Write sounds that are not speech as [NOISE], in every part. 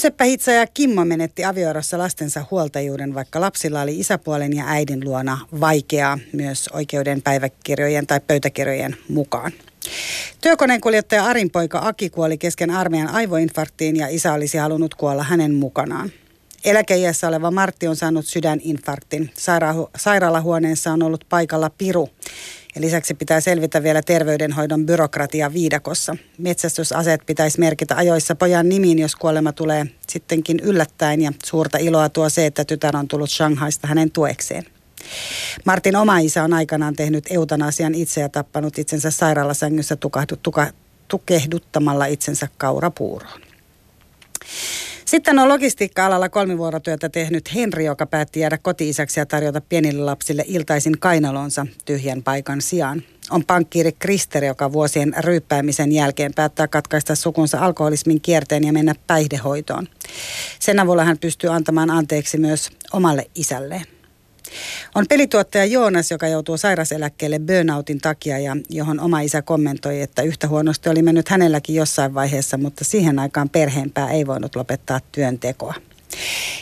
Hyyseppä ja Kimmo menetti avioerossa lastensa huoltajuuden, vaikka lapsilla oli isäpuolen ja äidin luona vaikeaa myös oikeuden päiväkirjojen tai pöytäkirjojen mukaan. Työkoneenkuljettaja Arin poika Aki kuoli kesken armeijan aivoinfarktiin ja isä olisi halunnut kuolla hänen mukanaan. Eläkeiässä oleva Martti on saanut sydäninfarktin. Saira- sairaalahuoneessa on ollut paikalla piru. Ja lisäksi pitää selvitä vielä terveydenhoidon byrokratia viidakossa. Metsästysaseet pitäisi merkitä ajoissa pojan nimiin, jos kuolema tulee sittenkin yllättäen. Ja suurta iloa tuo se, että tytär on tullut Shanghaista hänen tuekseen. Martin oma isä on aikanaan tehnyt eutanasian itse ja tappanut itsensä sairaalasängyssä tukahdu, tuka, tukehduttamalla itsensä kaurapuuroon. Sitten on logistiikka-alalla kolmivuorotyötä tehnyt Henri, joka päätti jäädä koti-isäksi ja tarjota pienille lapsille iltaisin kainalonsa tyhjän paikan sijaan. On pankkiiri Krister, joka vuosien ryyppäämisen jälkeen päättää katkaista sukunsa alkoholismin kierteen ja mennä päihdehoitoon. Sen avulla hän pystyy antamaan anteeksi myös omalle isälleen. On pelituottaja Joonas, joka joutuu sairaseläkkeelle burnoutin takia ja johon oma isä kommentoi, että yhtä huonosti oli mennyt hänelläkin jossain vaiheessa, mutta siihen aikaan perheenpää ei voinut lopettaa työntekoa.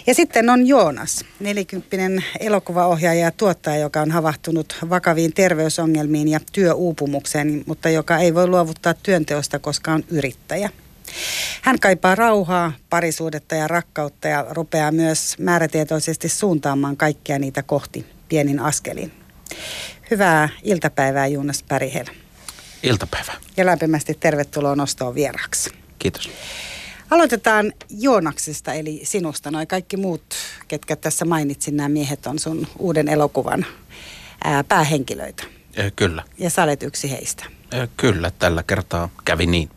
Ja sitten on Joonas, nelikymppinen elokuvaohjaaja ja tuottaja, joka on havahtunut vakaviin terveysongelmiin ja työuupumukseen, mutta joka ei voi luovuttaa työnteosta, koska on yrittäjä. Hän kaipaa rauhaa, parisuudetta ja rakkautta ja rupeaa myös määrätietoisesti suuntaamaan kaikkia niitä kohti pienin askelin. Hyvää iltapäivää Juunas Pärihel. Iltapäivää. Ja lämpimästi tervetuloa nostoon vieraksi. Kiitos. Aloitetaan Joonaksesta eli sinusta. Noi kaikki muut, ketkä tässä mainitsin, nämä miehet on sun uuden elokuvan ää, päähenkilöitä. Kyllä. Ja sä olet yksi heistä. Kyllä, tällä kertaa kävi niin.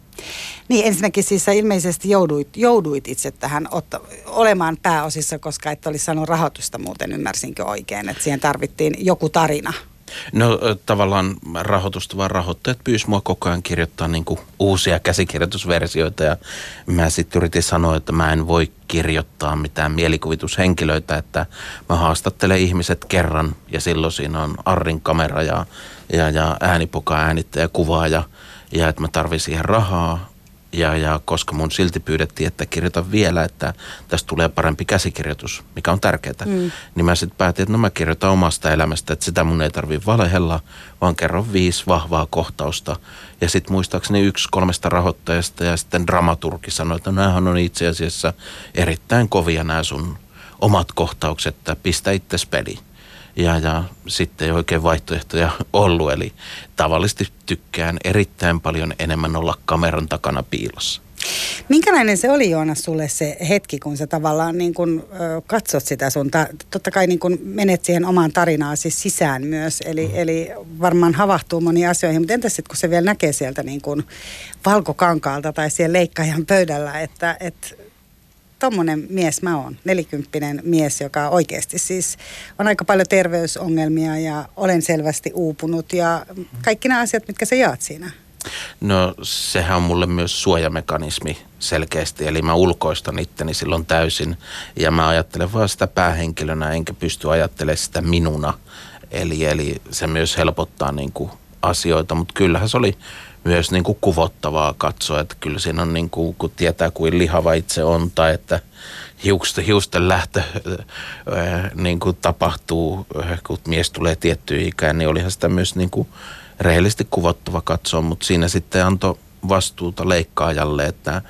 Niin ensinnäkin siis sä ilmeisesti jouduit, jouduit itse tähän otta, olemaan pääosissa, koska et olisi saanut rahoitusta muuten, ymmärsinkö oikein, että siihen tarvittiin joku tarina. No tavallaan rahoitusta, vaan rahoittajat pyysivät mua koko ajan kirjoittaa niin kuin uusia käsikirjoitusversioita ja mä sitten yritin sanoa, että mä en voi kirjoittaa mitään mielikuvitushenkilöitä, että mä haastattelen ihmiset kerran ja silloin siinä on Arrin kamera ja, ja, ja äänipoka äänittäjä kuvaa ja, ja että mä tarvin siihen rahaa ja, ja koska mun silti pyydettiin, että kirjoita vielä, että tästä tulee parempi käsikirjoitus, mikä on tärkeää, mm. niin mä sitten päätin, että no mä kirjoitan omasta elämästä, että sitä mun ei tarvi valehella, vaan kerron viisi vahvaa kohtausta. Ja sitten muistaakseni yksi kolmesta rahoittajasta ja sitten dramaturgi sanoi, että näähän on itse asiassa erittäin kovia nämä sun omat kohtaukset, että pistä itse peliin ja, ja sitten ei oikein vaihtoehtoja [LAUGHS] ollut. Eli tavallisesti tykkään erittäin paljon enemmän olla kameran takana piilossa. Minkälainen se oli Joonas sulle se hetki, kun sä tavallaan niin kun, ö, katsot sitä sun, ta- totta kai niin kun menet siihen omaan tarinaan siis sisään myös, eli, mm. eli varmaan havahtuu moniin asioihin, mutta entäs sitten kun se vielä näkee sieltä niin kun valkokankaalta tai siellä leikkaajan pöydällä, että, että tommonen mies mä oon, nelikymppinen mies, joka oikeasti siis on aika paljon terveysongelmia ja olen selvästi uupunut ja kaikki nämä asiat, mitkä sä jaat siinä. No sehän on mulle myös suojamekanismi selkeästi, eli mä ulkoistan itteni silloin täysin ja mä ajattelen vaan sitä päähenkilönä enkä pysty ajattelemaan sitä minuna. Eli, eli se myös helpottaa niin kuin asioita, mutta kyllähän se oli myös niin kuin kuvottavaa katsoa, että kyllä siinä on niin kuin, kun tietää kuin lihava itse on tai että hiusten, hiusten lähtö ää, niin kuin tapahtuu, kun mies tulee tiettyyn ikään, niin olihan sitä myös niin kuin rehellisesti kuvottava katsoa, mutta siinä sitten antoi vastuuta leikkaajalle, että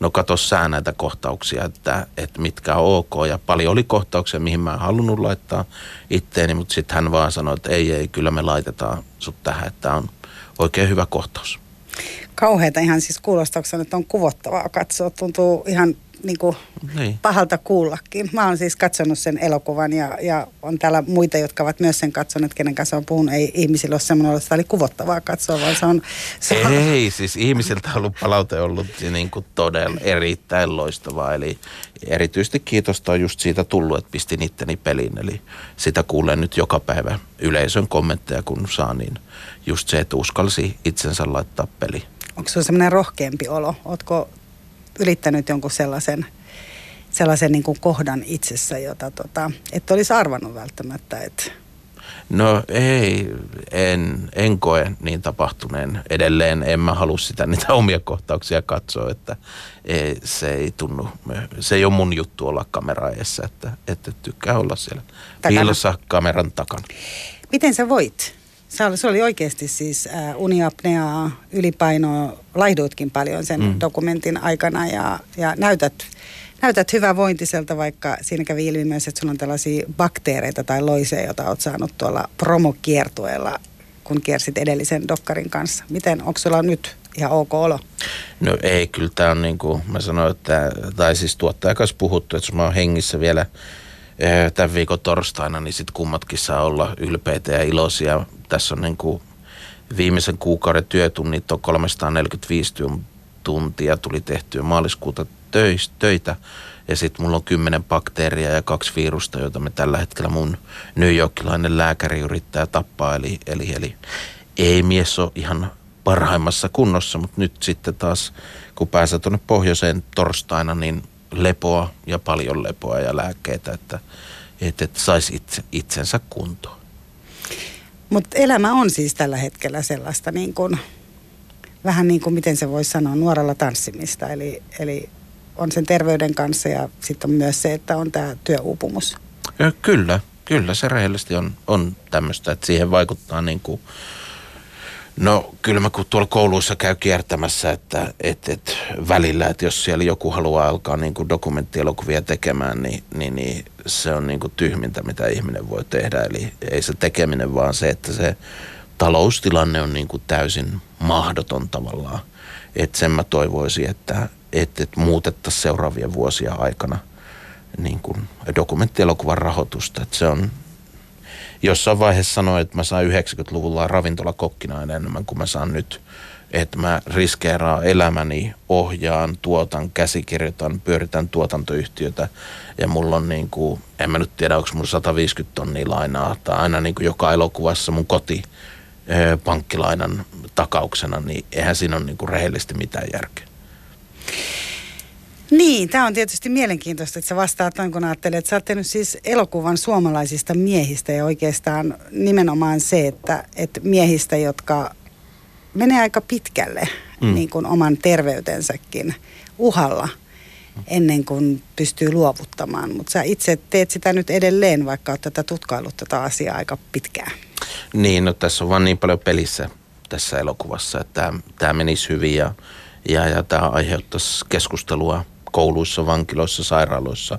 no kato sä näitä kohtauksia, että, että mitkä on ok. Ja paljon oli kohtauksia, mihin mä en halunnut laittaa itteeni, mutta sitten hän vaan sanoi, että ei, ei, kyllä me laitetaan sut tähän, että on oikein hyvä kohtaus. Kauheita ihan siis kuulostauksena, että on kuvottavaa katsoa. Tuntuu ihan niin kuin niin. pahalta kuullakin. Mä oon siis katsonut sen elokuvan ja, ja on täällä muita, jotka ovat myös sen katsoneet, kenen kanssa on puhunut. Ei ihmisillä ole semmoinen että oli kuvottavaa katsoa, vaan se on... Se on... Ei, siis ihmisiltä on ollut palaute ollut niin kuin todella erittäin loistavaa. Eli erityisesti kiitosta on just siitä tullut, että pistin itteni peliin. Eli sitä kuulen nyt joka päivä yleisön kommentteja, kun saa, niin just se, että uskalsi itsensä laittaa peli. Onko se semmoinen rohkeampi olo? Ootko ylittänyt jonkun sellaisen, sellaisen niin kuin kohdan itsessä, jota tota, et olisi arvannut välttämättä. Että... No ei, en, en koe niin tapahtuneen. Edelleen en mä halua sitä niitä omia kohtauksia katsoa, että ei, se ei tunnu, se ei ole mun juttu olla kamera edessä, että, että tykkää olla siellä takana. piilossa kameran takana. Miten sä voit? Se oli oikeasti siis äh, uniapneaa, ylipainoa, laihduitkin paljon sen mm. dokumentin aikana ja, ja näytät näytät vointiselta, vaikka siinä kävi ilmi myös, että sulla on tällaisia bakteereita tai loiseja, joita olet saanut tuolla promokiertueella, kun kiersit edellisen dokkarin kanssa. Miten, onko sulla nyt ihan ok olo? No ei, kyllä tämä on niin kuin mä sanoin, että, tai siis tuottaja kanssa puhuttu, että jos mä oon hengissä vielä eh, tämän viikon torstaina, niin sitten kummatkin saa olla ylpeitä ja iloisia. Tässä on niin kuin viimeisen kuukauden työtunnit on 345 tuntia tuli tehtyä maaliskuuta töitä ja sitten mulla on kymmenen bakteeria ja kaksi virusta, joita me tällä hetkellä mun New Yorkilainen lääkäri yrittää tappaa. Eli, eli, eli ei mies ole ihan parhaimmassa kunnossa, mutta nyt sitten taas kun pääsee tuonne pohjoiseen torstaina, niin lepoa ja paljon lepoa ja lääkkeitä, että, että, että saisi itse, itsensä kuntoon. Mutta elämä on siis tällä hetkellä sellaista niin kuin, vähän niin kuin miten se voisi sanoa, nuorella tanssimista. Eli, eli on sen terveyden kanssa ja sitten on myös se, että on tämä työuupumus. Ja kyllä, kyllä se rehellisesti on, on tämmöistä, että siihen vaikuttaa niin kuin, No kyllä mä kun tuolla kouluissa käy kiertämässä, että et, et, välillä, että jos siellä joku haluaa alkaa niin kuin dokumenttielokuvia tekemään, niin, niin, niin se on niin kuin tyhmintä, mitä ihminen voi tehdä. Eli ei se tekeminen, vaan se, että se taloustilanne on niin kuin täysin mahdoton tavallaan. Että sen mä toivoisin, että, että, että muutettaisiin seuraavien vuosien aikana niin kuin dokumenttielokuvan rahoitusta. Että se on, jossain vaiheessa sanoin, että mä saan 90-luvulla ravintolakokkina enemmän kuin mä saan nyt. Että mä riskeeraan elämäni, ohjaan, tuotan, käsikirjoitan, pyöritän tuotantoyhtiötä ja mulla on niin kuin, en mä nyt tiedä, onko mulla 150 tonnia lainaa tai aina niin kuin joka elokuvassa mun koti pankkilainan takauksena, niin eihän siinä ole niin kuin rehellisesti mitään järkeä. Niin, tämä on tietysti mielenkiintoista, että sä vastaat noin kun ajattelet, että sä oot tehnyt siis elokuvan suomalaisista miehistä ja oikeastaan nimenomaan se, että, että miehistä, jotka menee aika pitkälle mm. niin kuin oman terveytensäkin uhalla ennen kuin pystyy luovuttamaan. Mutta sä itse teet sitä nyt edelleen, vaikka olet tätä tutkailut tätä asiaa aika pitkään. Niin, no tässä on vaan niin paljon pelissä tässä elokuvassa, että tämä menisi hyvin ja, ja, ja tämä aiheuttaisi keskustelua kouluissa, vankiloissa, sairaaloissa.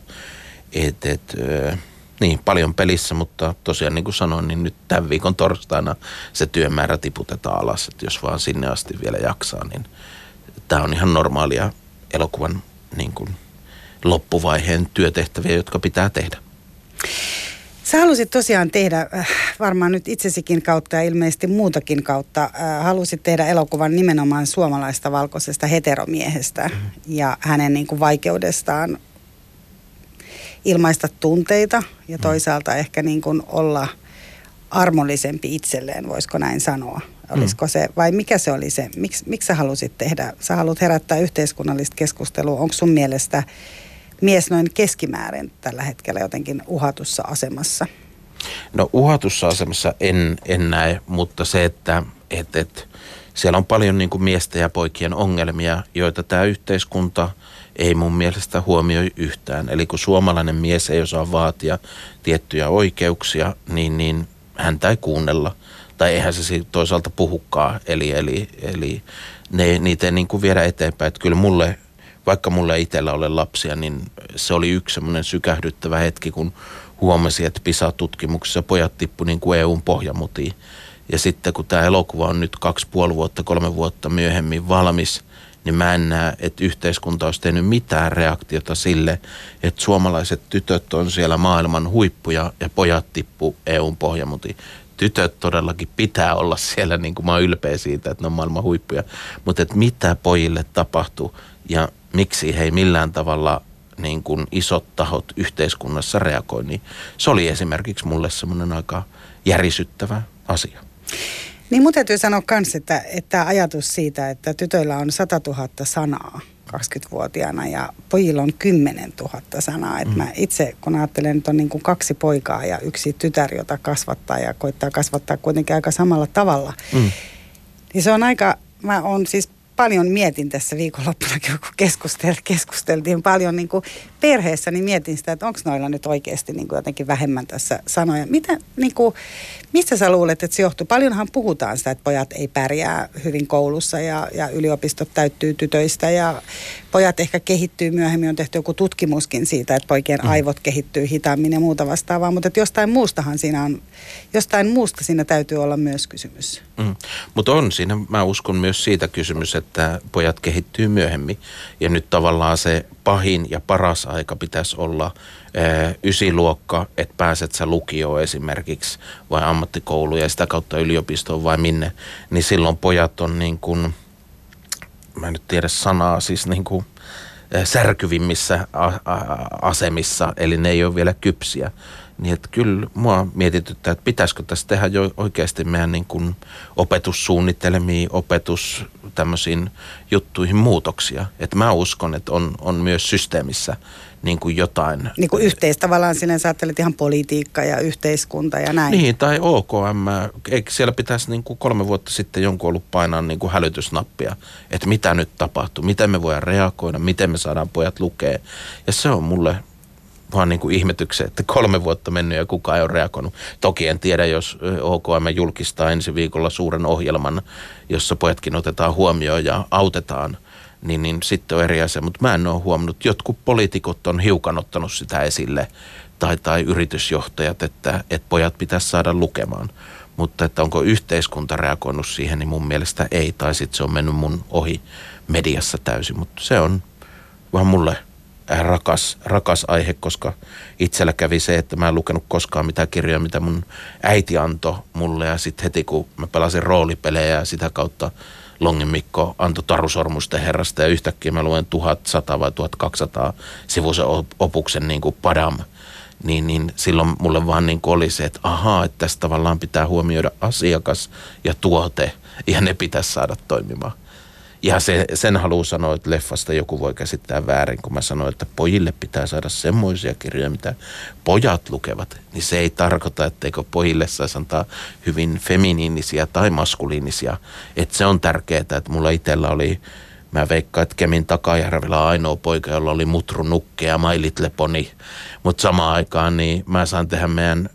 Et, et, niin, paljon pelissä, mutta tosiaan niin kuin sanoin, niin nyt tämän viikon torstaina se työmäärä tiputetaan alas, että jos vaan sinne asti vielä jaksaa, niin tämä on ihan normaalia elokuvan niin kuin loppuvaiheen työtehtäviä, jotka pitää tehdä. Sä halusit tosiaan tehdä, äh, varmaan nyt itsesikin kautta ja ilmeisesti muutakin kautta, äh, halusit tehdä elokuvan nimenomaan suomalaista valkoisesta heteromiehestä mm. ja hänen niin kuin vaikeudestaan ilmaista tunteita ja mm. toisaalta ehkä niin kuin olla armollisempi itselleen, voisiko näin sanoa. Olisiko se, vai mikä se oli se, miksi, miksi sä halusit tehdä, sä haluat herättää yhteiskunnallista keskustelua, onko sun mielestä mies noin keskimäärin tällä hetkellä jotenkin uhatussa asemassa? No uhatussa asemassa en, en näe, mutta se, että et, et, siellä on paljon niin kuin miesten ja poikien ongelmia, joita tämä yhteiskunta ei mun mielestä huomioi yhtään. Eli kun suomalainen mies ei osaa vaatia tiettyjä oikeuksia, niin, niin häntä ei kuunnella. Tai eihän se toisaalta puhukaan. Eli, eli, eli ne, niitä ei niin kuin viedä eteenpäin. Että kyllä mulle vaikka mulla ei itsellä ole lapsia, niin se oli yksi semmoinen sykähdyttävä hetki, kun huomasi, että PISA-tutkimuksessa pojat tippu niin kuin EUn pohjamutiin. Ja sitten kun tämä elokuva on nyt kaksi puoli vuotta, kolme vuotta myöhemmin valmis, niin mä en näe, että yhteiskunta olisi tehnyt mitään reaktiota sille, että suomalaiset tytöt on siellä maailman huippuja ja pojat tippu EUn pohjamutiin tytöt todellakin pitää olla siellä, niin kuin mä oon ylpeä siitä, että ne on maailman huippuja. Mutta että mitä pojille tapahtuu ja miksi he ei millään tavalla niin kuin isot tahot yhteiskunnassa reagoi, niin se oli esimerkiksi mulle semmoinen aika järisyttävä asia. Niin mun täytyy sanoa myös, että, että ajatus siitä, että tytöillä on 100 000 sanaa 20-vuotiaana ja pojilla on 10 000 sanaa. Et mm. mä itse, kun ajattelen, että on niin kuin kaksi poikaa ja yksi tytär, jota kasvattaa ja koittaa kasvattaa kuitenkin aika samalla tavalla, mm. niin se on aika, mä oon siis paljon mietin tässä viikonloppuna, kun keskustel, keskusteltiin paljon niin kuin perheessä, niin mietin sitä, että onko noilla nyt oikeasti niin kuin jotenkin vähemmän tässä sanoja. Mitä, niin kuin, mistä sä luulet, että se johtuu? Paljonhan puhutaan sitä, että pojat ei pärjää hyvin koulussa ja, ja yliopistot täyttyy tytöistä ja pojat ehkä kehittyy myöhemmin. On tehty joku tutkimuskin siitä, että poikien mm. aivot kehittyy hitaammin ja muuta vastaavaa, mutta että jostain muustahan siinä on, jostain muusta siinä täytyy olla myös kysymys. Mm. Mutta on siinä, mä uskon myös siitä kysymys, että pojat kehittyy myöhemmin ja nyt tavallaan se pahin ja paras aika pitäisi olla ää, ysiluokka, että pääset sä lukioon esimerkiksi vai ammattikouluun ja sitä kautta yliopistoon vai minne, niin silloin pojat on niin kuin, mä en nyt tiedä sanaa, siis niin kuin särkyvimmissä asemissa, eli ne ei ole vielä kypsiä. Niin että kyllä mua mietityttää, että pitäisikö tässä tehdä jo oikeasti meidän niin kuin opetussuunnitelmiin, opetus tämmöisiin juttuihin muutoksia. Että mä uskon, että on, on myös systeemissä niin kuin jotain. Niin kuin yhteis tavallaan sinä sä ajattelet ihan politiikka ja yhteiskunta ja näin. Niin, tai OKM. Eikö siellä pitäisi niin kuin kolme vuotta sitten jonkun ollut painaa niin kuin hälytysnappia, että mitä nyt tapahtuu, miten me voidaan reagoida, miten me saadaan pojat lukea. Ja se on mulle vaan niin kuin ihmetyksen, että kolme vuotta mennyt ja kukaan ei ole reagoinut. Toki en tiedä, jos OKM julkistaa ensi viikolla suuren ohjelman, jossa pojatkin otetaan huomioon ja autetaan, niin, niin sitten on eri asia. Mutta mä en ole huomannut, jotkut poliitikot on hiukan ottanut sitä esille, tai, tai yritysjohtajat, että, että pojat pitäisi saada lukemaan. Mutta että onko yhteiskunta reagoinut siihen, niin mun mielestä ei, tai sitten se on mennyt mun ohi mediassa täysin. Mutta se on vaan mulle – rakas, rakas aihe, koska itsellä kävi se, että mä en lukenut koskaan mitään kirjoja, mitä mun äiti antoi mulle. Ja sitten heti kun mä pelasin roolipelejä ja sitä kautta Longin Mikko antoi Tarusormusten herrasta ja yhtäkkiä mä luen 1100 vai 1200 sivuisen opuksen niin kuin Padam. Niin, niin silloin mulle vaan niin oli se, että ahaa, että tässä tavallaan pitää huomioida asiakas ja tuote ja ne pitäisi saada toimimaan. Ja se, sen haluaa sanoa, että leffasta joku voi käsittää väärin, kun mä sanoin, että pojille pitää saada semmoisia kirjoja, mitä pojat lukevat. Niin se ei tarkoita, etteikö pojille saisi antaa hyvin feminiinisiä tai maskuliinisia. Että se on tärkeää, että mulla itsellä oli, mä veikkaan, että Kemin Takajärvellä ainoa poika, jolla oli mutru nukke ja Pony. Mutta samaan aikaan niin mä saan tehdä meidän,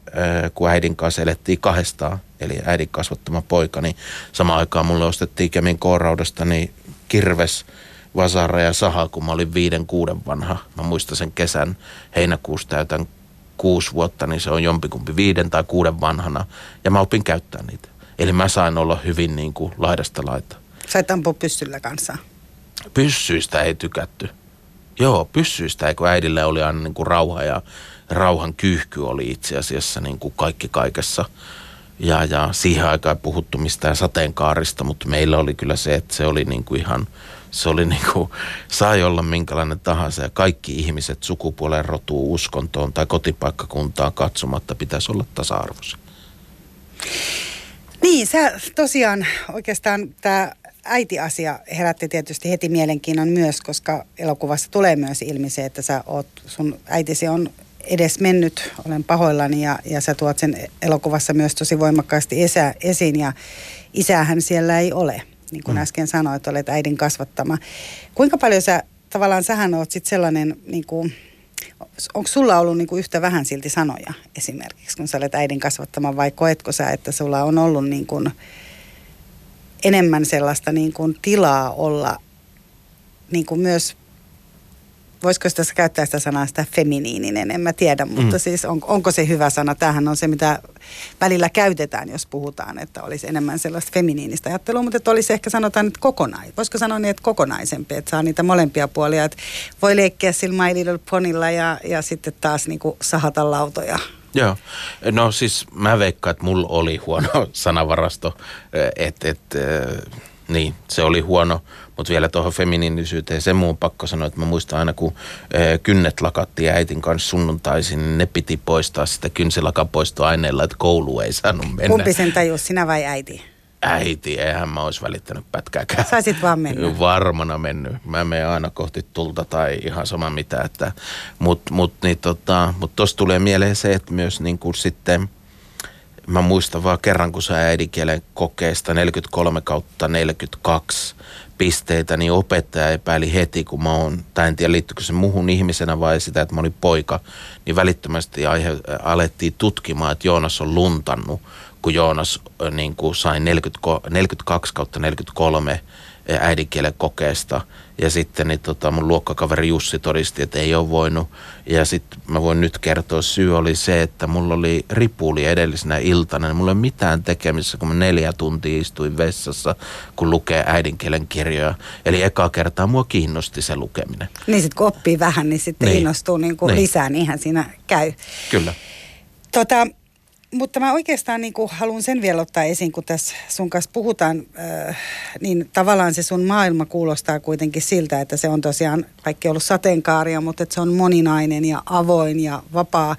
kun äidin kanssa elettiin kahdestaan, eli äidin kasvattama poika, niin samaan aikaan mulle ostettiin Kemin Kooraudesta niin kirves, vasara ja saha, kun mä olin viiden kuuden vanha. Mä muistan sen kesän heinäkuussa täytän kuusi vuotta, niin se on jompikumpi viiden tai kuuden vanhana. Ja mä opin käyttää niitä. Eli mä sain olla hyvin niin kuin laidasta laita. Sait ampua pyssyllä kanssa? Pyssyistä ei tykätty. Joo, pyssyistä, kun äidille oli aina niin kuin rauha ja rauhan kyyhky oli itse asiassa niin kuin kaikki kaikessa. Ja, ja siihen aikaan ei puhuttu mistään sateenkaarista, mutta meillä oli kyllä se, että se oli niin kuin ihan, se oli niin kuin, sai olla minkälainen tahansa ja kaikki ihmiset sukupuolen rotuun, uskontoon tai kotipaikkakuntaan katsomatta pitäisi olla tasa-arvoisia. Niin, sä tosiaan oikeastaan tämä äiti-asia herätti tietysti heti mielenkiinnon myös, koska elokuvassa tulee myös ilmi se, että sä oot, sun äitisi on edes mennyt, olen pahoillani ja, ja sä tuot sen elokuvassa myös tosi voimakkaasti esä, esiin ja isähän siellä ei ole, niin kuin mm. äsken sanoit, olet äidin kasvattama. Kuinka paljon sä, tavallaan sähän oot sitten sellainen, niin kuin, onko sulla ollut niin kuin yhtä vähän silti sanoja esimerkiksi, kun sä olet äidin kasvattama vai koetko sä, että sulla on ollut niin kuin enemmän sellaista niin kuin tilaa olla niin kuin myös voisiko tässä käyttää sitä sanaa sitä feminiininen, en mä tiedä, mutta mm. siis on, onko se hyvä sana? Tämähän on se, mitä välillä käytetään, jos puhutaan, että olisi enemmän sellaista feminiinistä ajattelua, mutta että olisi ehkä sanotaan, että kokonais. Voisiko sanoa niin, että kokonaisempi, että saa niitä molempia puolia, että voi leikkiä sillä My Little Ponylla ja, ja sitten taas niin kuin sahata lautoja Joo. No siis mä veikkaan, että mulla oli huono [LAUGHS] sanavarasto, että et, niin, se oli huono, mutta vielä tuohon feminiinisyyteen sen muun pakko sanoa, että mä muistan aina kun kynnet lakattiin äitin kanssa sunnuntaisin, niin ne piti poistaa sitä kynsilakan poistoaineella, että koulu ei saanut mennä. Kumpi sen tajus, sinä vai äiti? äiti, eihän mä olisi välittänyt pätkääkään. Saisit vaan mennä. [LAUGHS] Varmana mennyt. Mä menen aina kohti tulta tai ihan sama mitä. Että, mutta mut, niin tota, mut tossa tulee mieleen se, että myös niin kuin sitten, mä muistan vaan kerran, kun sä äidinkielen kokeesta 43 kautta 42 pisteitä, niin opettaja epäili heti, kun mä oon, tai en tiedä liittyykö se muuhun ihmisenä vai sitä, että mä olin poika, niin välittömästi aihe, alettiin tutkimaan, että Joonas on luntannut kun Joonas niin kuin sai 40, 42 kautta 43 äidinkielen kokeesta. Ja sitten niin tota, mun luokkakaveri Jussi todisti, että ei ole voinut. Ja sitten mä voin nyt kertoa, syy oli se, että mulla oli ripuli edellisenä iltana. Niin mulla ei ole mitään tekemistä, kun mä neljä tuntia istuin vessassa, kun lukee äidinkielen kirjoja. Eli eka kertaa mua kiinnosti se lukeminen. Niin sitten kun oppii vähän, niin sitten niin. innostuu niin kuin niin. lisää, niinhän siinä käy. Kyllä. Tota, mutta mä oikeastaan niin haluan sen vielä ottaa esiin, kun tässä sun kanssa puhutaan, äh, niin tavallaan se sun maailma kuulostaa kuitenkin siltä, että se on tosiaan, kaikki ollut sateenkaaria, mutta että se on moninainen ja avoin ja vapaa.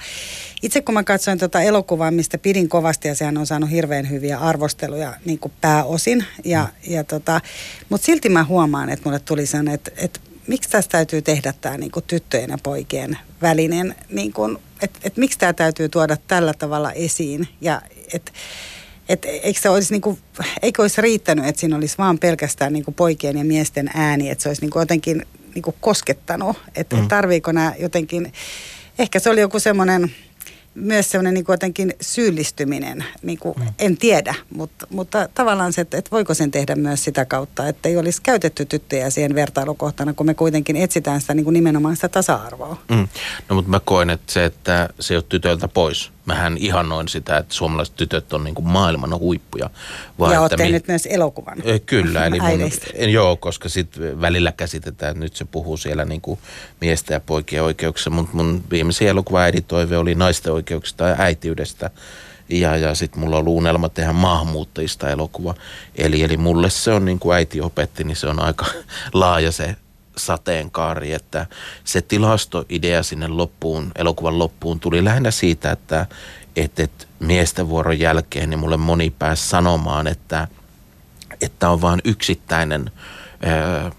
Itse kun mä katsoin tuota elokuvaa, mistä pidin kovasti ja sehän on saanut hirveän hyviä arvosteluja niin kuin pääosin, ja, mm. ja tota, mutta silti mä huomaan, että mulle tuli sen, että, että miksi tässä täytyy tehdä tämä niin tyttöjen ja poikien välinen, niin kuin, että et miksi tämä täytyy tuoda tällä tavalla esiin ja että et, eikö, se olisi, niin kuin, eikö olisi riittänyt, että siinä olisi vaan pelkästään niin kuin poikien ja miesten ääni, että se olisi niin kuin jotenkin niin kuin koskettanut, että mm. tarviiko nämä jotenkin, ehkä se oli joku semmoinen myös semmoinen niin jotenkin syyllistyminen, niin kuin, mm. en tiedä, mutta, mutta tavallaan se, että, että voiko sen tehdä myös sitä kautta, että ei olisi käytetty tyttöjä siihen vertailukohtana, kun me kuitenkin etsitään sitä niin kuin nimenomaan sitä tasa-arvoa. Mm. No mutta mä koen, että se, että se ei ole tytöltä pois, mähän ihannoin sitä, että suomalaiset tytöt on niin kuin maailman huippuja. Vaan ja olette mi- nyt myös elokuvan. Kyllä, eli mun, joo, koska sitten välillä käsitetään, että nyt se puhuu siellä niin kuin miesten ja poikien oikeuksista, mutta mun viimeisin elokuva äiditoive oli naisten oikeuksista ja äitiydestä. Ja, ja sitten mulla on unelma tehdä maahanmuuttajista elokuva. Eli, eli mulle se on niin kuin äiti opetti, niin se on aika [LAUGHS] laaja se sateenkaari, että se tilastoidea sinne loppuun, elokuvan loppuun tuli lähinnä siitä, että, että, että miesten vuoron jälkeen niin mulle moni pääsi sanomaan, että, että on vain yksittäinen ö,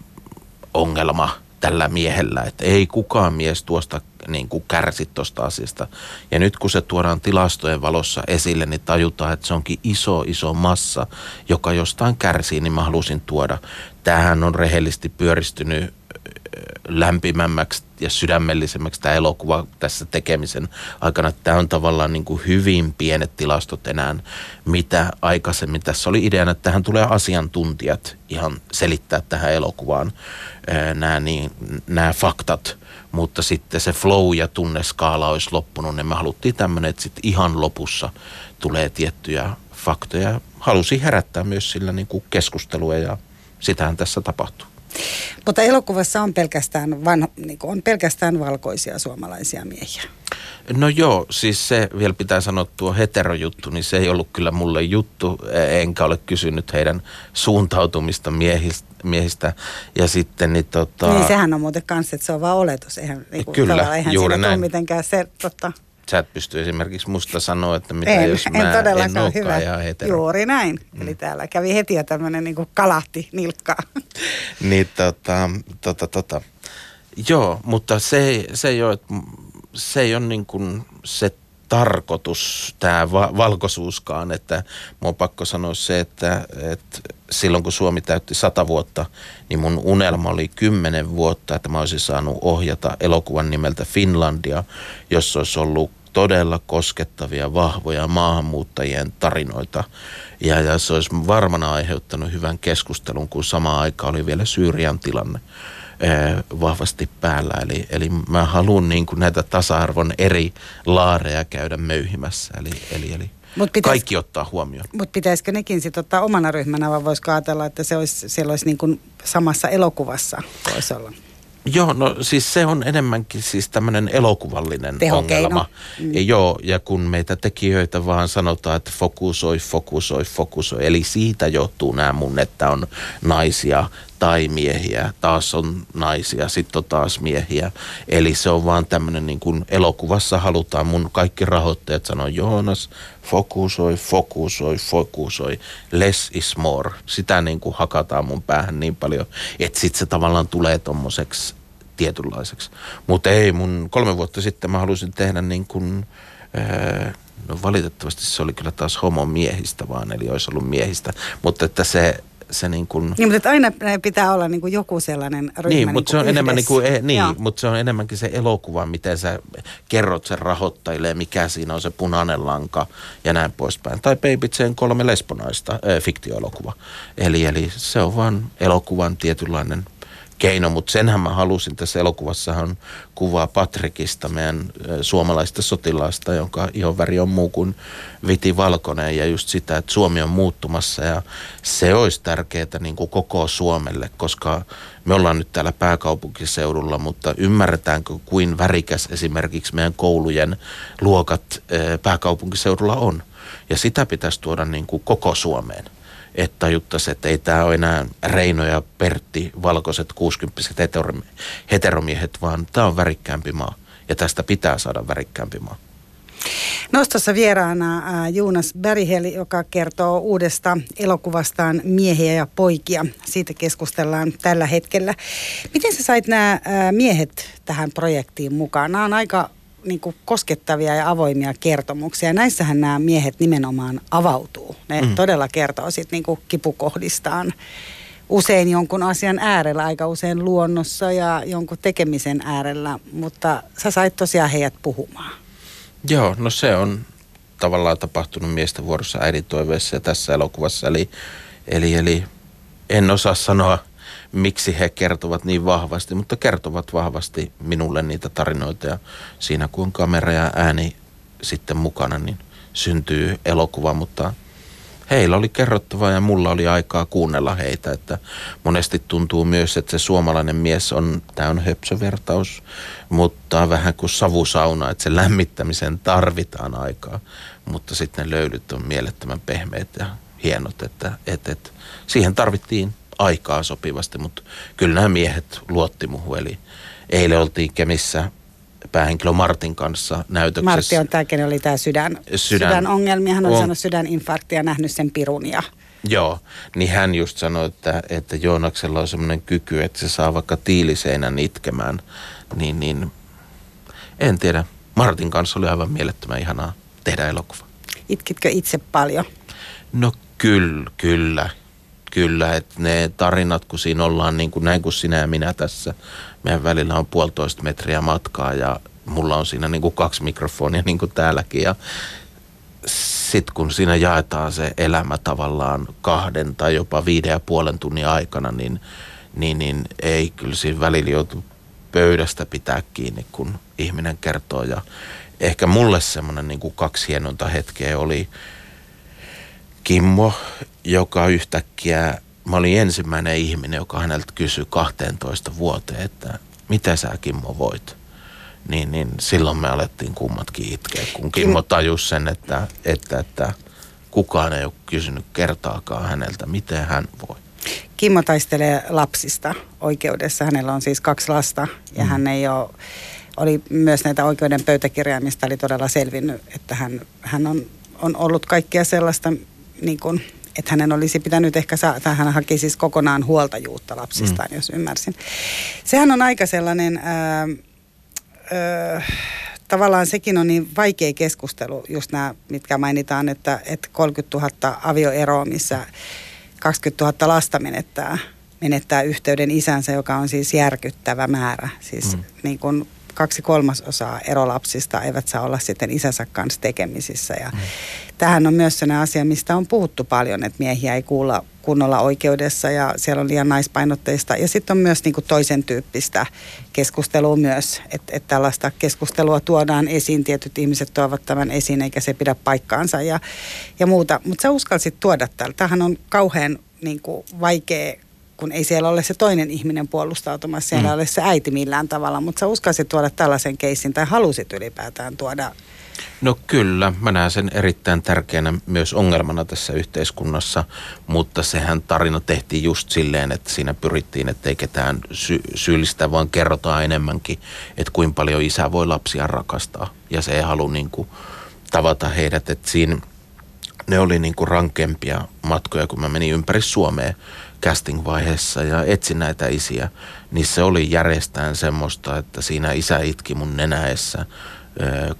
ongelma tällä miehellä, että ei kukaan mies tuosta niin kuin kärsi tuosta asiasta. Ja nyt kun se tuodaan tilastojen valossa esille, niin tajutaan, että se onkin iso, iso massa, joka jostain kärsii, niin mä halusin tuoda. Tämähän on rehellisesti pyöristynyt lämpimämmäksi ja sydämellisemmäksi tämä elokuva tässä tekemisen aikana. Tämä on tavallaan niin kuin hyvin pienet tilastot enää, mitä aikaisemmin. Tässä oli ideana, että tähän tulee asiantuntijat ihan selittää tähän elokuvaan nämä, niin, nämä faktat, mutta sitten se flow ja tunneskaala olisi loppunut, niin me haluttiin tämmöinen, että sitten ihan lopussa tulee tiettyjä faktoja. Halusin herättää myös sillä niin kuin keskustelua ja sitähän tässä tapahtuu. Mutta elokuvassa on pelkästään, vanha, niin on pelkästään valkoisia suomalaisia miehiä. No joo, siis se vielä pitää sanoa tuo heterojuttu, niin se ei ollut kyllä mulle juttu, enkä ole kysynyt heidän suuntautumista miehistä, miehistä. Ja sitten niin tota... Niin sehän on muuten kanssa, että se on vaan oletus. Eihän, niin kuin, kyllä, eihän juuri näin. mitenkään se, totta. Sä et pysty esimerkiksi musta sanoa, että mitä en, jos en mä todellakaan en hyvä. ihan hetero. Juuri näin. Mm. Eli täällä kävi heti jo tämmöinen niin kuin kalahti nilkkaa. [LAUGHS] niin tota, tota, tota. Joo, mutta se, se ei ole, se ei ole niin kuin se tarkoitus, tämä va- valkoisuuskaan, että mun on pakko sanoa se, että, että silloin kun Suomi täytti sata vuotta, niin mun unelma oli kymmenen vuotta, että mä olisin saanut ohjata elokuvan nimeltä Finlandia, jossa olisi ollut todella koskettavia, vahvoja maahanmuuttajien tarinoita. Ja, ja se olisi varmana aiheuttanut hyvän keskustelun, kun sama aika oli vielä Syyrian tilanne vahvasti päällä. Eli, eli mä haluan niin kuin näitä tasa-arvon eri laareja käydä möyhimässä. Eli, eli, eli Mut pitäis, kaikki ottaa huomioon. Mutta pitäisikö nekin sitten ottaa omana ryhmänä, vai voisiko ajatella, että se olisi, siellä olisi niin kuin samassa elokuvassa voisi olla? Joo, no siis se on enemmänkin siis tämmöinen elokuvallinen Tehokeino. ongelma. Mm. Ja joo, ja kun meitä tekijöitä vaan sanotaan, että fokusoi, fokusoi, fokusoi. Eli siitä johtuu nämä mun, että on naisia tai miehiä, taas on naisia, sitten on taas miehiä. Eli se on vaan tämmöinen niin kuin elokuvassa halutaan, mun kaikki rahoittajat sanoo Joonas, fokusoi, fokusoi, fokusoi, less is more. Sitä niin kuin hakataan mun päähän niin paljon, että sitten se tavallaan tulee tommoseksi tietynlaiseksi. Mutta ei, mun kolme vuotta sitten mä halusin tehdä niin kuin, no valitettavasti se oli kyllä taas homomiehistä vaan, eli olisi ollut miehistä. Mutta että se, se niin kuin... Niin, mutta aina pitää olla niin kuin joku sellainen ryhmä Niin, mutta niin se on yhdessä. enemmän niin kuin, eh, niin, mutta se on enemmänkin se elokuva, miten sä kerrot sen rahoittajille, mikä siinä on se punainen lanka ja näin poispäin. Tai Baby Jane kolme lesbonaista, äh, fiktioelokuva. Eli, eli se on vaan elokuvan tietynlainen keino, mutta senhän mä halusin. Tässä elokuvassahan kuvaa Patrikista, meidän suomalaista sotilaasta, jonka ihonväri on muu kuin viti valkoinen ja just sitä, että Suomi on muuttumassa ja se olisi tärkeää niin kuin koko Suomelle, koska me ollaan nyt täällä pääkaupunkiseudulla, mutta ymmärretäänkö kuin värikäs esimerkiksi meidän koulujen luokat pääkaupunkiseudulla on. Ja sitä pitäisi tuoda niin kuin koko Suomeen että tajuttaisiin, että ei tämä ole enää Reino ja Pertti, valkoiset 60 heteromiehet, vaan tämä on värikkäämpi maa. Ja tästä pitää saada värikkäämpi maa. Nostossa vieraana Jonas Bergheli, joka kertoo uudesta elokuvastaan Miehiä ja poikia. Siitä keskustellaan tällä hetkellä. Miten sä sait nämä miehet tähän projektiin mukaan? Nämä on aika niin kuin koskettavia ja avoimia kertomuksia. Näissähän nämä miehet nimenomaan avautuu. Ne mm. todella kertoo sitten niin kuin kipukohdistaan usein jonkun asian äärellä, aika usein luonnossa ja jonkun tekemisen äärellä, mutta sä sait tosiaan heidät puhumaan. Joo, no se on tavallaan tapahtunut miesten vuorossa äidin toiveessa ja tässä elokuvassa. Eli, eli, eli en osaa sanoa, miksi he kertovat niin vahvasti, mutta kertovat vahvasti minulle niitä tarinoita. Ja siinä kun kamera ja ääni sitten mukana, niin syntyy elokuva, mutta heillä oli kerrottavaa ja mulla oli aikaa kuunnella heitä, että monesti tuntuu myös, että se suomalainen mies on, tämä on höpsövertaus, mutta vähän kuin savusauna, että se lämmittämisen tarvitaan aikaa, mutta sitten ne löydyt on mielettömän pehmeät ja hienot, että, että, että siihen tarvittiin aikaa sopivasti, mutta kyllä nämä miehet luotti muuhun. Eli eilen oltiin Kemissä päähenkilö Martin kanssa näytöksessä. Martti on tämä, oli tämä sydän, sydän, sydänongelmia. Hän on, on sanonut sydäninfarkti ja nähnyt sen pirun. Ja... Joo, niin hän just sanoi, että, että Joonaksella on semmoinen kyky, että se saa vaikka tiiliseinän itkemään. Niin, niin en tiedä. Martin kanssa oli aivan mielettömän ihanaa tehdä elokuva. Itkitkö itse paljon? No kyllä, kyllä. Kyllä, että ne tarinat, kun siinä ollaan niin kuin näin kuin sinä ja minä tässä, meidän välillä on puolitoista metriä matkaa ja mulla on siinä niin kuin kaksi mikrofonia niin kuin täälläkin ja sitten kun siinä jaetaan se elämä tavallaan kahden tai jopa viiden ja puolen tunnin aikana, niin, niin, niin ei kyllä siinä välillä joutu pöydästä pitää kiinni, kun ihminen kertoo. Ja ehkä mulle semmoinen niin kuin kaksi hienonta hetkeä oli Kimmo, joka yhtäkkiä, mä olin ensimmäinen ihminen, joka häneltä kysyi 12 vuoteen, että mitä sä Kimmo voit? Niin, niin silloin me alettiin kummatkin itkeä, kun Kimmo tajusi sen, että, että, että kukaan ei ole kysynyt kertaakaan häneltä, miten hän voi. Kimmo taistelee lapsista oikeudessa. Hänellä on siis kaksi lasta ja mm. hän ei ole, oli myös näitä oikeuden pöytäkirjaa, mistä oli todella selvinnyt, että hän, hän on, on ollut kaikkea sellaista, niin kuin, että hänen olisi pitänyt ehkä saada, hän haki siis kokonaan huoltajuutta lapsistaan, mm. jos ymmärsin. Sehän on aika sellainen... Ää, ää, tavallaan sekin on niin vaikea keskustelu, just nämä, mitkä mainitaan, että, että 30 000 avioeroa, missä 20 000 lasta menettää, menettää yhteyden isänsä, joka on siis järkyttävä määrä. Siis mm. niin kuin kaksi kolmasosaa erolapsista eivät saa olla sitten isänsä kanssa tekemisissä. Ja mm. Tähän on myös sellainen asia, mistä on puhuttu paljon, että miehiä ei kuulla kunnolla oikeudessa ja siellä on liian naispainotteista. Ja sitten on myös niin kuin toisen tyyppistä keskustelua myös, että, että tällaista keskustelua tuodaan esiin. Tietyt ihmiset tuovat tämän esiin eikä se pidä paikkaansa ja, ja muuta. Mutta sä uskalsit tuoda täällä. Tämähän on kauhean niin kuin vaikea kun ei siellä ole se toinen ihminen puolustautumassa, siellä mm. ole se äiti millään tavalla, mutta sä uskalsit tuoda tällaisen keissin tai halusit ylipäätään tuoda No kyllä, mä näen sen erittäin tärkeänä myös ongelmana tässä yhteiskunnassa, mutta sehän tarina tehtiin just silleen, että siinä pyrittiin, että ei ketään sy- syyllistä, vaan kerrotaan enemmänkin, että kuinka paljon isä voi lapsia rakastaa. Ja se ei halua niin kuin tavata heidät, että siinä ne oli niin kuin rankempia matkoja, kun mä menin ympäri Suomea casting-vaiheessa ja etsin näitä isiä, niin se oli järjestään semmoista, että siinä isä itki mun nenäessä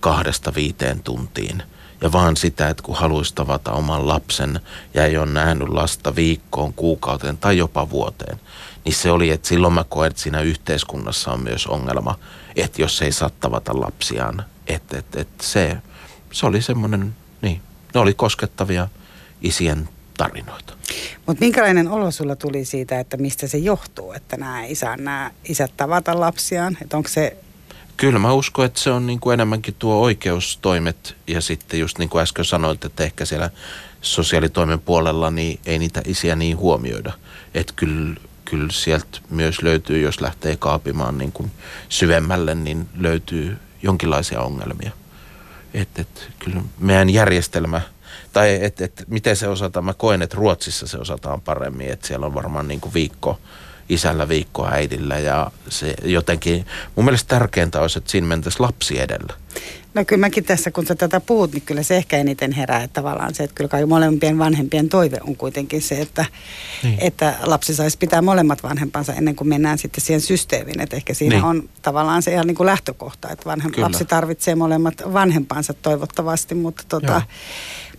kahdesta viiteen tuntiin. Ja vaan sitä, että kun haluaisi tavata oman lapsen ja ei ole nähnyt lasta viikkoon, kuukauteen tai jopa vuoteen, niin se oli, että silloin mä koen, että siinä yhteiskunnassa on myös ongelma, että jos ei saa tavata lapsiaan, että, että, että se, se oli semmoinen, niin, ne oli koskettavia isien tarinoita. Mutta minkälainen olo sulla tuli siitä, että mistä se johtuu, että nämä isän, nämä isät tavata lapsiaan? Että onko se Kyllä mä uskon, että se on niin kuin enemmänkin tuo oikeustoimet ja sitten just niin kuin äsken sanoit, että ehkä siellä sosiaalitoimen puolella niin ei niitä isiä niin huomioida. Että kyllä, kyllä sieltä myös löytyy, jos lähtee kaapimaan niin kuin syvemmälle, niin löytyy jonkinlaisia ongelmia. Että et, kyllä meidän järjestelmä, tai että et, miten se osataan, mä koen, että Ruotsissa se osataan paremmin, että siellä on varmaan niin kuin viikko, isällä viikko äidillä ja se jotenkin, mun mielestä tärkeintä olisi, että siinä mentäisiin lapsi edellä. No kyllä mäkin tässä, kun sä tätä puhut, niin kyllä se ehkä eniten herää että tavallaan se, että kyllä kai molempien vanhempien toive on kuitenkin se, että, niin. että lapsi saisi pitää molemmat vanhempansa ennen kuin mennään sitten siihen systeemiin. Että ehkä siinä niin. on tavallaan se ihan niin kuin lähtökohta, että vanhem, lapsi tarvitsee molemmat vanhempansa toivottavasti, mutta tota,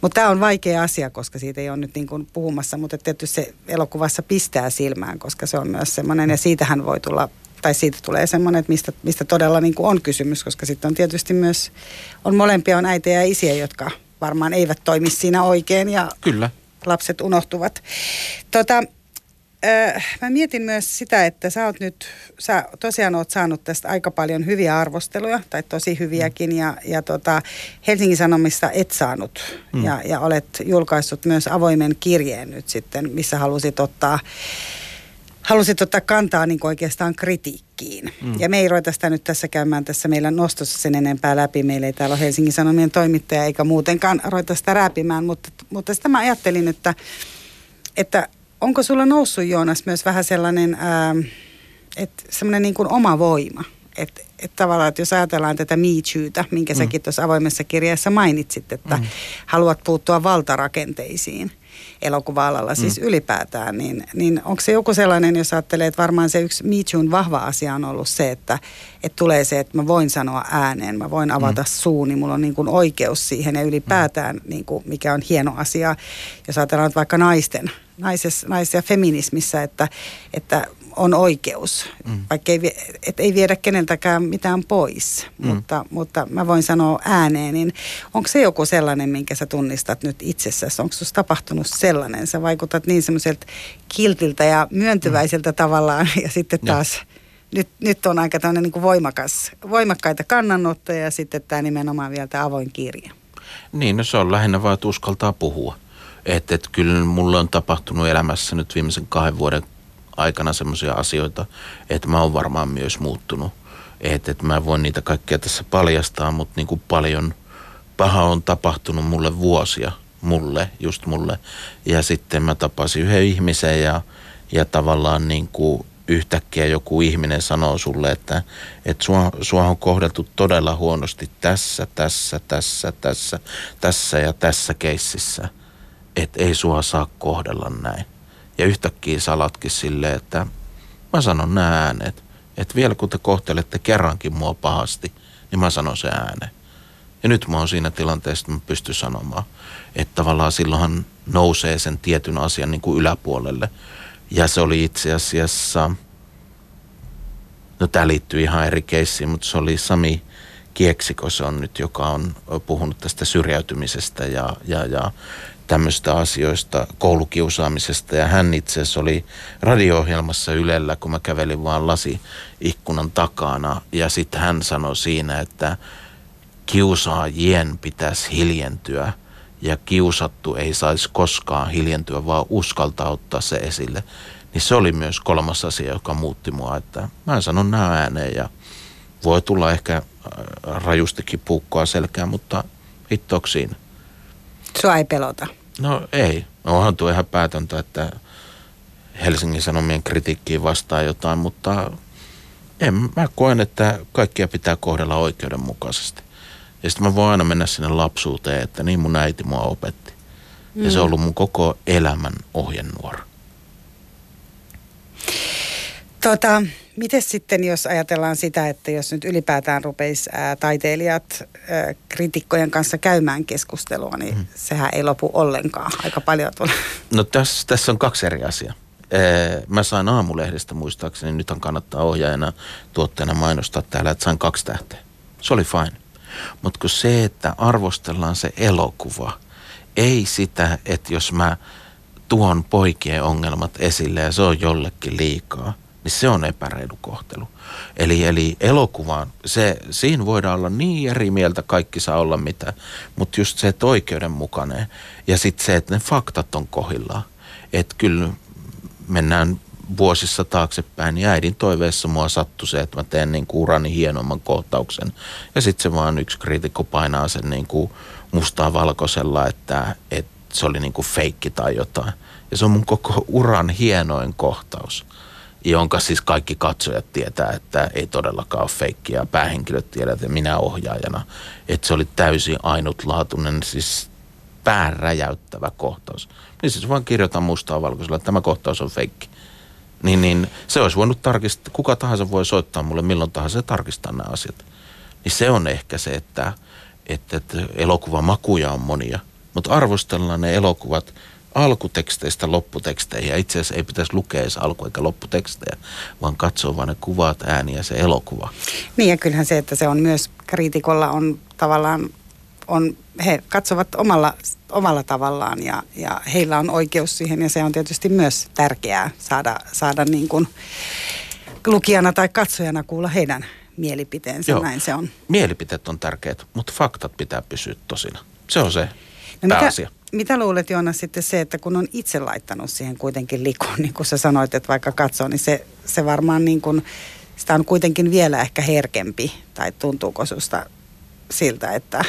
mutta tämä on vaikea asia, koska siitä ei ole nyt niin kuin puhumassa, mutta tietysti se elokuvassa pistää silmään, koska se on myös semmoinen, ja siitähän voi tulla tai siitä tulee semmoinen, että mistä, mistä todella niin kuin on kysymys, koska sitten on tietysti myös, on molempia on äitejä ja isiä, jotka varmaan eivät toimi siinä oikein ja Kyllä. lapset unohtuvat. Tota, Öö, mä mietin myös sitä, että sä oot nyt, sä tosiaan oot saanut tästä aika paljon hyviä arvosteluja, tai tosi hyviäkin, ja, ja tota, Helsingin Sanomista et saanut, mm. ja, ja olet julkaissut myös avoimen kirjeen nyt sitten, missä halusit ottaa, halusit ottaa kantaa niin oikeastaan kritiikkiin. Mm. Ja me ei ruveta sitä nyt tässä käymään tässä meillä nostossa sen enempää läpi. Meillä ei täällä ole Helsingin Sanomien toimittaja, eikä muutenkaan ruveta sitä rääpimään, mutta, mutta sitä mä ajattelin, että, että onko sulla noussut Joonas myös vähän sellainen, ää, että semmoinen niin kuin oma voima? Että et tavallaan, että jos ajatellaan tätä Me Tootä, minkä mm. säkin tuossa avoimessa kirjassa mainitsit, että mm. haluat puuttua valtarakenteisiin elokuva-alalla, siis mm. ylipäätään, niin, niin onko se joku sellainen, jos ajattelee, että varmaan se yksi Me Toon vahva asia on ollut se, että, että tulee se, että mä voin sanoa ääneen, mä voin avata mm. suuni, mulla on niin kuin oikeus siihen ja ylipäätään, mm. niin kuin, mikä on hieno asia, jos ajatellaan vaikka naisten naises, nais- ja feminismissä, että, että on oikeus, mm. vaikka ei, et ei viedä keneltäkään mitään pois. Mm. Mutta, mutta mä voin sanoa ääneen, niin onko se joku sellainen, minkä sä tunnistat nyt itsessäsi? Onko sinussa tapahtunut sellainen? Sä vaikutat niin semmoiselta kiltiltä ja myöntyväiseltä mm. tavallaan [LAUGHS] ja sitten taas... Ja. Nyt, nyt on aika tämmöinen niin kuin voimakas, voimakkaita kannanottoja ja sitten tämä nimenomaan vielä tämä avoin kirja. Niin, no se on lähinnä vaan, että uskaltaa puhua. Että et kyllä mulle on tapahtunut elämässä nyt viimeisen kahden vuoden aikana semmoisia asioita, että mä oon varmaan myös muuttunut. Että et mä voin niitä kaikkia tässä paljastaa, mutta niin kuin paljon paha on tapahtunut mulle vuosia, mulle, just mulle. Ja sitten mä tapasin yhden ihmisen ja, ja tavallaan niin kuin yhtäkkiä joku ihminen sanoo sulle, että, että sua, sua on kohdeltu todella huonosti tässä, tässä, tässä, tässä, tässä ja tässä keississä – että ei sua saa kohdella näin. Ja yhtäkkiä salatkin silleen, että mä sanon nämä äänet. Että vielä kun te kohtelette kerrankin mua pahasti, niin mä sanon se ääneen. Ja nyt mä oon siinä tilanteessa, että mä pystyn sanomaan. Että tavallaan silloinhan nousee sen tietyn asian niin kuin yläpuolelle. Ja se oli itse asiassa, no tämä liittyy ihan eri keissiin, mutta se oli Sami Kieksiko se on nyt, joka on puhunut tästä syrjäytymisestä ja, ja, ja tämmöistä asioista, koulukiusaamisesta. Ja hän itse asiassa oli radio-ohjelmassa Ylellä, kun mä kävelin vaan lasi ikkunan takana. Ja sitten hän sanoi siinä, että kiusaajien pitäisi hiljentyä ja kiusattu ei saisi koskaan hiljentyä, vaan uskaltaa ottaa se esille. Niin se oli myös kolmas asia, joka muutti mua, että mä sanon nämä ääneen ja voi tulla ehkä äh, rajustikin puukkoa selkään, mutta hittoksi siinä. Sua ei pelota. No ei. Onhan tuo ihan päätöntä, että Helsingin Sanomien kritiikkiin vastaa jotain, mutta en, mä koen, että kaikkia pitää kohdella oikeudenmukaisesti. Ja sitten mä voin aina mennä sinne lapsuuteen, että niin mun äiti mua opetti. Mm. Ja se on ollut mun koko elämän ohjenuora. Tota, miten sitten, jos ajatellaan sitä, että jos nyt ylipäätään rupeisi ää, taiteilijat ää, kritikkojen kanssa käymään keskustelua, niin mm. sehän ei lopu ollenkaan. Aika paljon tulee. No tässä, tässä on kaksi eri asiaa. Mä sain aamulehdestä muistaakseni, nythän kannattaa ohjaajana tuotteena mainostaa täällä, että sain kaksi tähteä. Se oli fine. Mutta kun se, että arvostellaan se elokuva, ei sitä, että jos mä tuon poikien ongelmat esille ja se on jollekin liikaa, niin se on epäreilu kohtelu. Eli, eli elokuvaan, se, siinä voidaan olla niin eri mieltä, kaikki saa olla mitä, mutta just se, että oikeudenmukainen ja sitten se, että ne faktat on kohillaan. Että kyllä mennään vuosissa taaksepäin, niin äidin toiveessa mua sattui se, että mä teen niin kuin urani hienomman kohtauksen. Ja sitten se vaan yksi kriitikko painaa sen niin kuin mustaa valkoisella, että, että se oli niin kuin feikki tai jotain. Ja se on mun koko uran hienoin kohtaus, jonka siis kaikki katsojat tietää, että ei todellakaan ole feikkiä. Päähenkilöt tiedät ja minä ohjaajana, että se oli täysin ainutlaatuinen, siis pääräjäyttävä kohtaus. Niin siis vaan kirjoitan mustaa valkoisella, että tämä kohtaus on feikki. Niin, niin se olisi voinut tarkistaa, kuka tahansa voi soittaa mulle milloin tahansa ja tarkistaa nämä asiat. Niin se on ehkä se, että, että, että elokuvan makuja on monia, mutta arvostellaan ne elokuvat alkuteksteistä lopputeksteihin. Ja itse asiassa ei pitäisi lukea edes alku- eikä lopputekstejä, vaan katsoa vain ne kuvat, ääni ja se elokuva. Niin ja kyllähän se, että se on myös kriitikolla on tavallaan on, he katsovat omalla, omalla tavallaan ja, ja heillä on oikeus siihen ja se on tietysti myös tärkeää saada, saada niin kuin lukijana tai katsojana kuulla heidän mielipiteensä, Joo. näin se on. Mielipiteet on tärkeät, mutta faktat pitää pysyä tosina. Se on se no pääasia. Mitä, mitä luulet Joona sitten se, että kun on itse laittanut siihen kuitenkin likoon, niin kuin sä sanoit, että vaikka katsoo, niin se, se varmaan niin kuin, sitä on kuitenkin vielä ehkä herkempi, tai tuntuuko susta siltä, että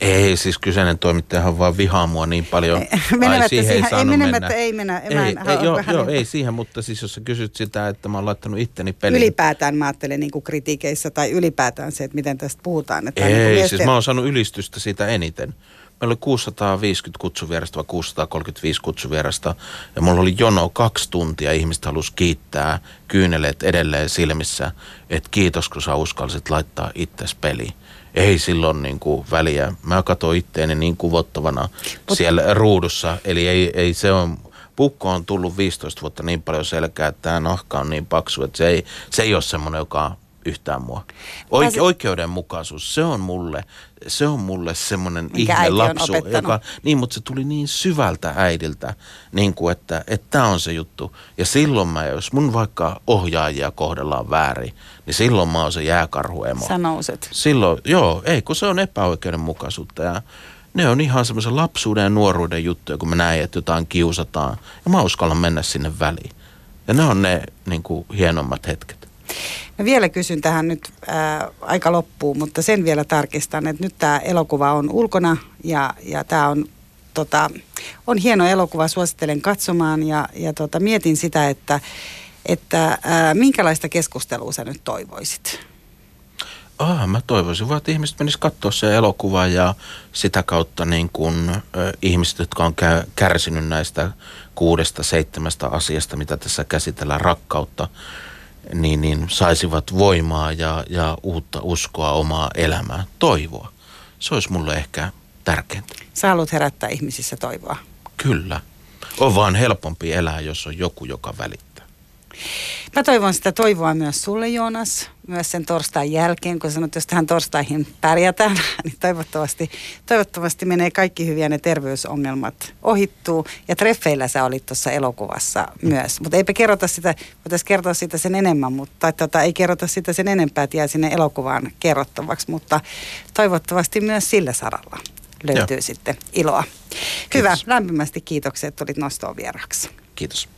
ei, siis kyseinen toimittajahan vaan vihaa mua niin paljon. Ai, siihen, siihen ei, ei mennä. ei mennä. Ei, ei, ei, joo, joo, ei siihen, mutta siis jos sä kysyt sitä, että mä oon laittanut itteni peliin. Ylipäätään mä ajattelen niin kuin kritiikeissä tai ylipäätään se, että miten tästä puhutaan. Että ei, niin siis mä oon saanut ylistystä siitä eniten. Meillä oli 650 kutsuvierasta vai 635 kutsuvierasta ja mulla oli jono kaksi tuntia. Ihmiset halusi kiittää kyyneleet edelleen silmissä, että kiitos kun sä uskallisit laittaa itses peliin ei silloin niin kuin väliä. Mä katsoin itteeni niin kuvottavana Mut... siellä ruudussa, eli ei, ei se on, pukko on tullut 15 vuotta niin paljon selkää, että tämä nahka on niin paksu, että se ei, se ei ole semmoinen, joka yhtään mua. Oike- oikeudenmukaisuus, se on mulle, se on mulle semmoinen ihme lapsu. Joka, niin, mutta se tuli niin syvältä äidiltä, niin kuin, että tämä on se juttu. Ja silloin mä, jos mun vaikka ohjaajia kohdellaan väärin, niin silloin mä oon se jääkarhuemo. Sä nouset. Silloin, joo, ei, kun se on epäoikeudenmukaisuutta ja ne on ihan semmoisen lapsuuden ja nuoruuden juttuja, kun mä näen, että jotain kiusataan. Ja mä uskallan mennä sinne väliin. Ja ne on ne niin kuin, hienommat hetket. Mä vielä kysyn tähän nyt ää, aika loppuun, mutta sen vielä tarkistan, että nyt tämä elokuva on ulkona ja, ja tämä on, tota, on hieno elokuva, suosittelen katsomaan ja, ja tota, mietin sitä, että, että ää, minkälaista keskustelua sä nyt toivoisit? Ah, mä toivoisin vaan, että ihmiset menis katsoa se elokuva ja sitä kautta niin kun, äh, ihmiset, jotka on kä- kärsinyt näistä kuudesta, seitsemästä asiasta, mitä tässä käsitellään, rakkautta, niin, niin saisivat voimaa ja, ja uutta uskoa omaa elämää, toivoa. Se olisi mulle ehkä tärkeintä. Sä haluat herättää ihmisissä toivoa. Kyllä. On vaan helpompi elää, jos on joku, joka välittää. Mä toivon sitä toivoa myös sulle, Joonas, myös sen torstain jälkeen, kun sanot, jos tähän torstaihin pärjätään, [LAUGHS] niin toivottavasti, toivottavasti menee kaikki hyviä ne terveysongelmat ohittuu. Ja treffeillä sä olit tuossa elokuvassa myös, mutta eipä kerrota sitä, voitaisiin kertoa sitä sen enemmän, mutta tota, ei kerrota sitä sen enempää, että jää sinne elokuvaan kerrottavaksi, mutta toivottavasti myös sillä saralla löytyy Joo. sitten iloa. Kiitos. Hyvä, lämpimästi kiitoksia, että tulit nostoon vieraksi. Kiitos.